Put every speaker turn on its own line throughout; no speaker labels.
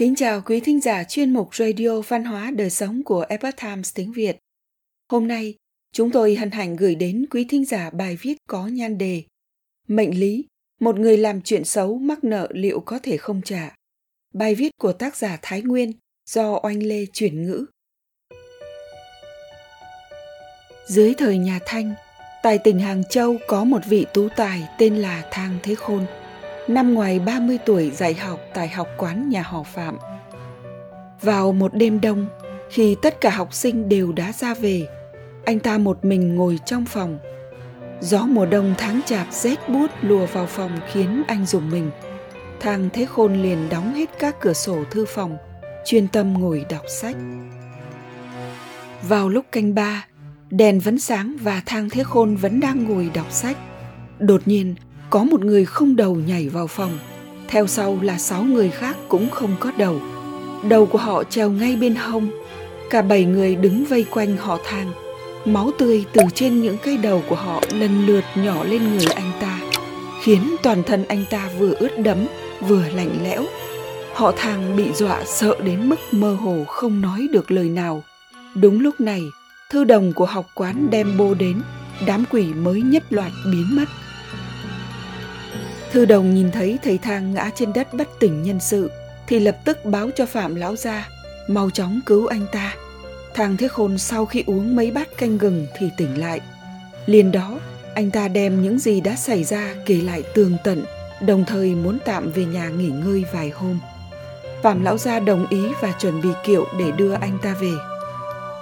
Kính chào quý thính giả chuyên mục Radio Văn hóa Đời Sống của Epoch Times tiếng Việt. Hôm nay, chúng tôi hân hạnh gửi đến quý thính giả bài viết có nhan đề Mệnh lý, một người làm chuyện xấu mắc nợ liệu có thể không trả. Bài viết của tác giả Thái Nguyên do Oanh Lê chuyển ngữ. Dưới thời nhà Thanh, tại tỉnh Hàng Châu có một vị tú tài tên là Thang Thế Khôn – năm ngoài 30 tuổi dạy học tại học quán nhà họ Phạm. Vào một đêm đông, khi tất cả học sinh đều đã ra về, anh ta một mình ngồi trong phòng. Gió mùa đông tháng chạp rét bút lùa vào phòng khiến anh rùng mình. Thang Thế Khôn liền đóng hết các cửa sổ thư phòng, chuyên tâm ngồi đọc sách. Vào lúc canh ba, đèn vẫn sáng và Thang Thế Khôn vẫn đang ngồi đọc sách. Đột nhiên, có một người không đầu nhảy vào phòng. Theo sau là sáu người khác cũng không có đầu. Đầu của họ treo ngay bên hông. Cả bảy người đứng vây quanh họ thang. Máu tươi từ trên những cây đầu của họ lần lượt nhỏ lên người anh ta, khiến toàn thân anh ta vừa ướt đẫm, vừa lạnh lẽo. Họ thang bị dọa sợ đến mức mơ hồ không nói được lời nào. Đúng lúc này, thư đồng của học quán đem bô đến. Đám quỷ mới nhất loạt biến mất. Thư đồng nhìn thấy thầy thang ngã trên đất bất tỉnh nhân sự thì lập tức báo cho Phạm lão gia, mau chóng cứu anh ta. Thang Thế Khôn sau khi uống mấy bát canh gừng thì tỉnh lại. Liền đó, anh ta đem những gì đã xảy ra kể lại tường tận, đồng thời muốn tạm về nhà nghỉ ngơi vài hôm. Phạm lão gia đồng ý và chuẩn bị kiệu để đưa anh ta về.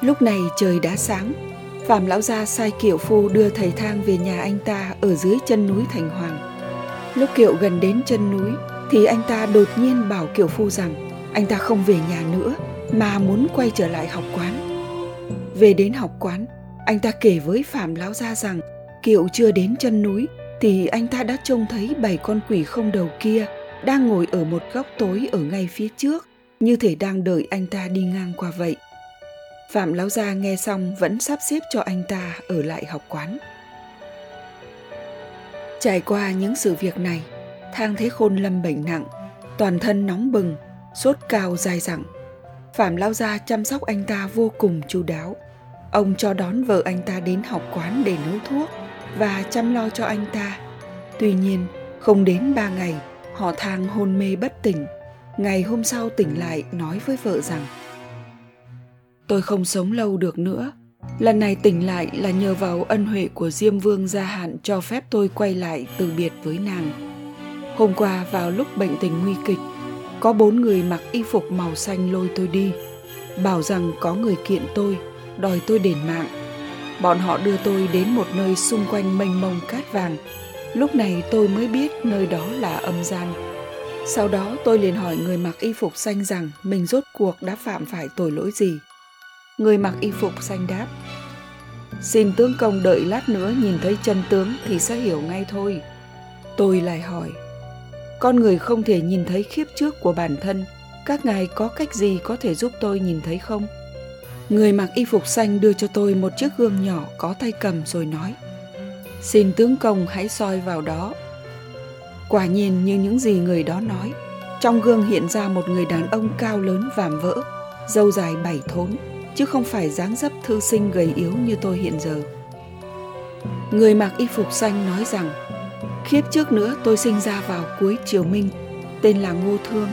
Lúc này trời đã sáng, Phạm lão gia sai kiệu phu đưa thầy thang về nhà anh ta ở dưới chân núi Thành Hoàng. Lúc Kiệu gần đến chân núi thì anh ta đột nhiên bảo Kiều Phu rằng anh ta không về nhà nữa mà muốn quay trở lại học quán. Về đến học quán, anh ta kể với Phạm Lão Gia rằng Kiệu chưa đến chân núi thì anh ta đã trông thấy bảy con quỷ không đầu kia đang ngồi ở một góc tối ở ngay phía trước, như thể đang đợi anh ta đi ngang qua vậy. Phạm Lão Gia nghe xong vẫn sắp xếp cho anh ta ở lại học quán. Trải qua những sự việc này, Thang thấy Khôn lâm bệnh nặng, toàn thân nóng bừng, sốt cao dài dẳng. Phạm Lao Gia chăm sóc anh ta vô cùng chu đáo. Ông cho đón vợ anh ta đến học quán để nấu thuốc và chăm lo cho anh ta. Tuy nhiên, không đến ba ngày, họ thang hôn mê bất tỉnh. Ngày hôm sau tỉnh lại nói với vợ rằng Tôi không sống lâu được nữa, Lần này tỉnh lại là nhờ vào ân huệ của Diêm Vương gia hạn cho phép tôi quay lại từ biệt với nàng. Hôm qua vào lúc bệnh tình nguy kịch, có bốn người mặc y phục màu xanh lôi tôi đi, bảo rằng có người kiện tôi, đòi tôi đền mạng. Bọn họ đưa tôi đến một nơi xung quanh mênh mông cát vàng. Lúc này tôi mới biết nơi đó là âm gian. Sau đó tôi liền hỏi người mặc y phục xanh rằng mình rốt cuộc đã phạm phải tội lỗi gì. Người mặc y phục xanh đáp. Xin tướng công đợi lát nữa nhìn thấy chân tướng thì sẽ hiểu ngay thôi. Tôi lại hỏi. Con người không thể nhìn thấy khiếp trước của bản thân. Các ngài có cách gì có thể giúp tôi nhìn thấy không? Người mặc y phục xanh đưa cho tôi một chiếc gương nhỏ có tay cầm rồi nói. Xin tướng công hãy soi vào đó. Quả nhiên như những gì người đó nói, Trong gương hiện ra một người đàn ông cao lớn vạm vỡ, Dâu dài bảy thốn chứ không phải dáng dấp thư sinh gầy yếu như tôi hiện giờ. Người mặc y phục xanh nói rằng, khiếp trước nữa tôi sinh ra vào cuối triều minh, tên là Ngô Thương,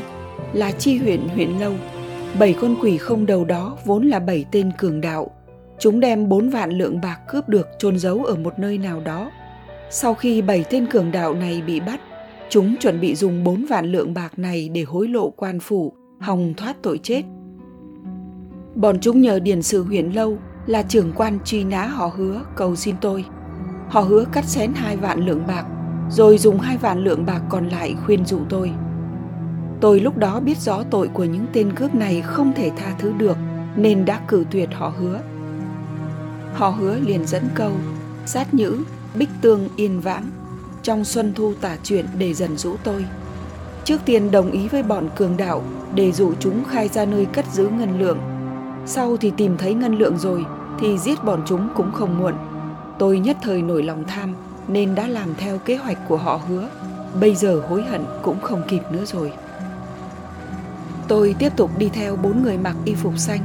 là chi huyện huyện Lâu. Bảy con quỷ không đầu đó vốn là bảy tên cường đạo. Chúng đem bốn vạn lượng bạc cướp được chôn giấu ở một nơi nào đó. Sau khi bảy tên cường đạo này bị bắt, chúng chuẩn bị dùng bốn vạn lượng bạc này để hối lộ quan phủ, hòng thoát tội chết Bọn chúng nhờ điển sự huyện lâu là trưởng quan truy nã họ hứa cầu xin tôi. Họ hứa cắt xén hai vạn lượng bạc, rồi dùng hai vạn lượng bạc còn lại khuyên dụ tôi. Tôi lúc đó biết rõ tội của những tên cướp này không thể tha thứ được, nên đã cử tuyệt họ hứa. Họ hứa liền dẫn câu, sát nhữ, bích tương yên vãng, trong xuân thu tả chuyện để dần rũ tôi. Trước tiên đồng ý với bọn cường đạo để dụ chúng khai ra nơi cất giữ ngân lượng sau thì tìm thấy ngân lượng rồi thì giết bọn chúng cũng không muộn. Tôi nhất thời nổi lòng tham nên đã làm theo kế hoạch của họ hứa. Bây giờ hối hận cũng không kịp nữa rồi. Tôi tiếp tục đi theo bốn người mặc y phục xanh,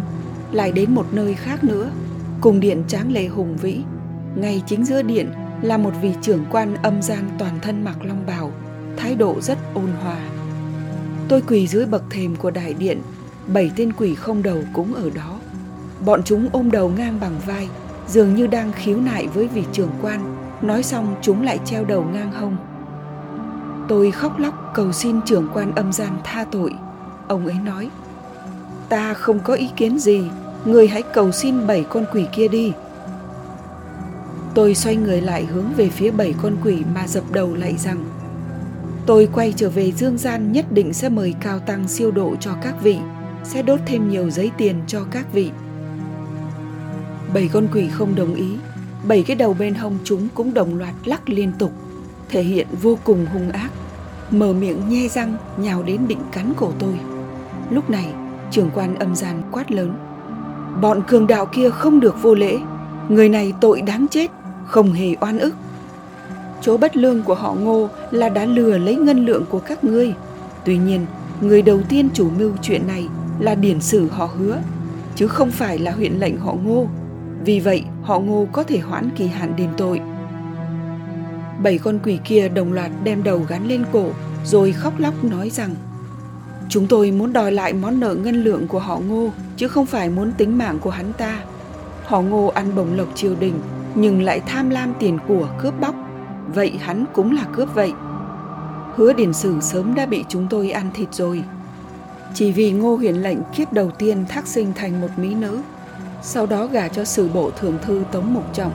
lại đến một nơi khác nữa, cùng điện tráng lệ hùng vĩ. Ngay chính giữa điện là một vị trưởng quan âm gian toàn thân mặc long bào, thái độ rất ôn hòa. Tôi quỳ dưới bậc thềm của đại điện, bảy tên quỷ không đầu cũng ở đó. Bọn chúng ôm đầu ngang bằng vai, dường như đang khiếu nại với vị trưởng quan, nói xong chúng lại treo đầu ngang hông. Tôi khóc lóc cầu xin trưởng quan âm gian tha tội. Ông ấy nói, ta không có ý kiến gì, người hãy cầu xin bảy con quỷ kia đi. Tôi xoay người lại hướng về phía bảy con quỷ mà dập đầu lại rằng Tôi quay trở về dương gian nhất định sẽ mời cao tăng siêu độ cho các vị, sẽ đốt thêm nhiều giấy tiền cho các vị. Bảy con quỷ không đồng ý, bảy cái đầu bên hông chúng cũng đồng loạt lắc liên tục, thể hiện vô cùng hung ác, mở miệng nhe răng nhào đến định cắn cổ tôi. Lúc này, trưởng quan âm gian quát lớn. Bọn cường đạo kia không được vô lễ, người này tội đáng chết, không hề oan ức. Chỗ bất lương của họ ngô là đã lừa lấy ngân lượng của các ngươi. Tuy nhiên, người đầu tiên chủ mưu chuyện này là điển sử họ hứa, chứ không phải là huyện lệnh họ ngô. Vì vậy, họ ngô có thể hoãn kỳ hạn đền tội. Bảy con quỷ kia đồng loạt đem đầu gắn lên cổ, rồi khóc lóc nói rằng Chúng tôi muốn đòi lại món nợ ngân lượng của họ ngô, chứ không phải muốn tính mạng của hắn ta. Họ ngô ăn bổng lộc triều đình, nhưng lại tham lam tiền của cướp bóc vậy hắn cũng là cướp vậy hứa điển sử sớm đã bị chúng tôi ăn thịt rồi chỉ vì ngô huyền lệnh kiếp đầu tiên thác sinh thành một mỹ nữ sau đó gả cho sử bộ thượng thư tống mục trọng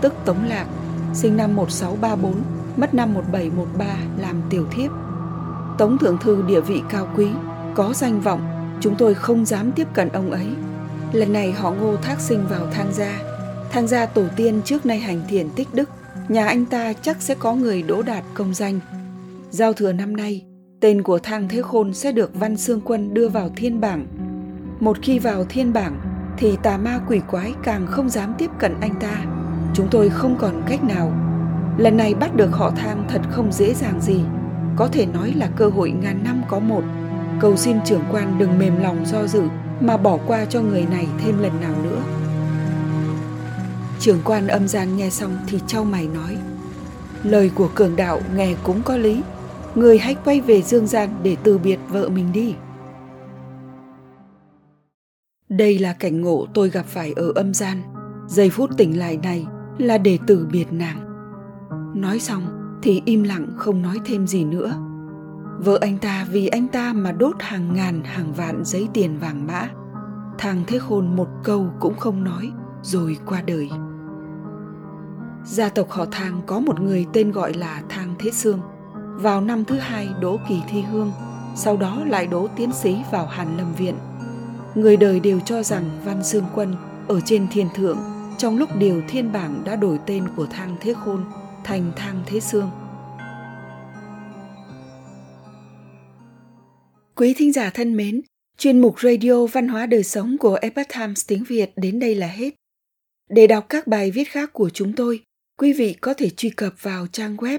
tức tống lạc sinh năm 1634 mất năm 1713 làm tiểu thiếp. Tống thượng thư địa vị cao quý có danh vọng chúng tôi không dám tiếp cận ông ấy. Lần này họ ngô thác sinh vào thang gia. Thang gia tổ tiên trước nay hành thiền tích đức nhà anh ta chắc sẽ có người đỗ đạt công danh. Giao thừa năm nay, tên của Thang Thế Khôn sẽ được Văn Xương Quân đưa vào thiên bảng. Một khi vào thiên bảng, thì tà ma quỷ quái càng không dám tiếp cận anh ta. Chúng tôi không còn cách nào. Lần này bắt được họ Thang thật không dễ dàng gì. Có thể nói là cơ hội ngàn năm có một. Cầu xin trưởng quan đừng mềm lòng do dự mà bỏ qua cho người này thêm lần nào nữa. Trưởng quan âm gian nghe xong thì trao mày nói Lời của cường đạo nghe cũng có lý Người hãy quay về dương gian để từ biệt vợ mình đi. Đây là cảnh ngộ tôi gặp phải ở âm gian. Giây phút tỉnh lại này là để từ biệt nàng. Nói xong thì im lặng không nói thêm gì nữa. Vợ anh ta vì anh ta mà đốt hàng ngàn, hàng vạn giấy tiền vàng mã. Thằng Thế Khôn một câu cũng không nói, rồi qua đời. Gia tộc họ Thang có một người tên gọi là Thang Thế Sương. Vào năm thứ hai đỗ kỳ thi hương, sau đó lại đỗ tiến sĩ vào Hàn Lâm Viện. Người đời đều cho rằng Văn Dương Quân ở trên thiên thượng trong lúc điều thiên bảng đã đổi tên của Thang Thế Khôn thành Thang Thế Sương. Quý thính giả thân mến, chuyên mục Radio Văn hóa Đời Sống của Epoch Times tiếng Việt đến đây là hết. Để đọc các bài viết khác của chúng tôi, quý vị có thể truy cập vào trang web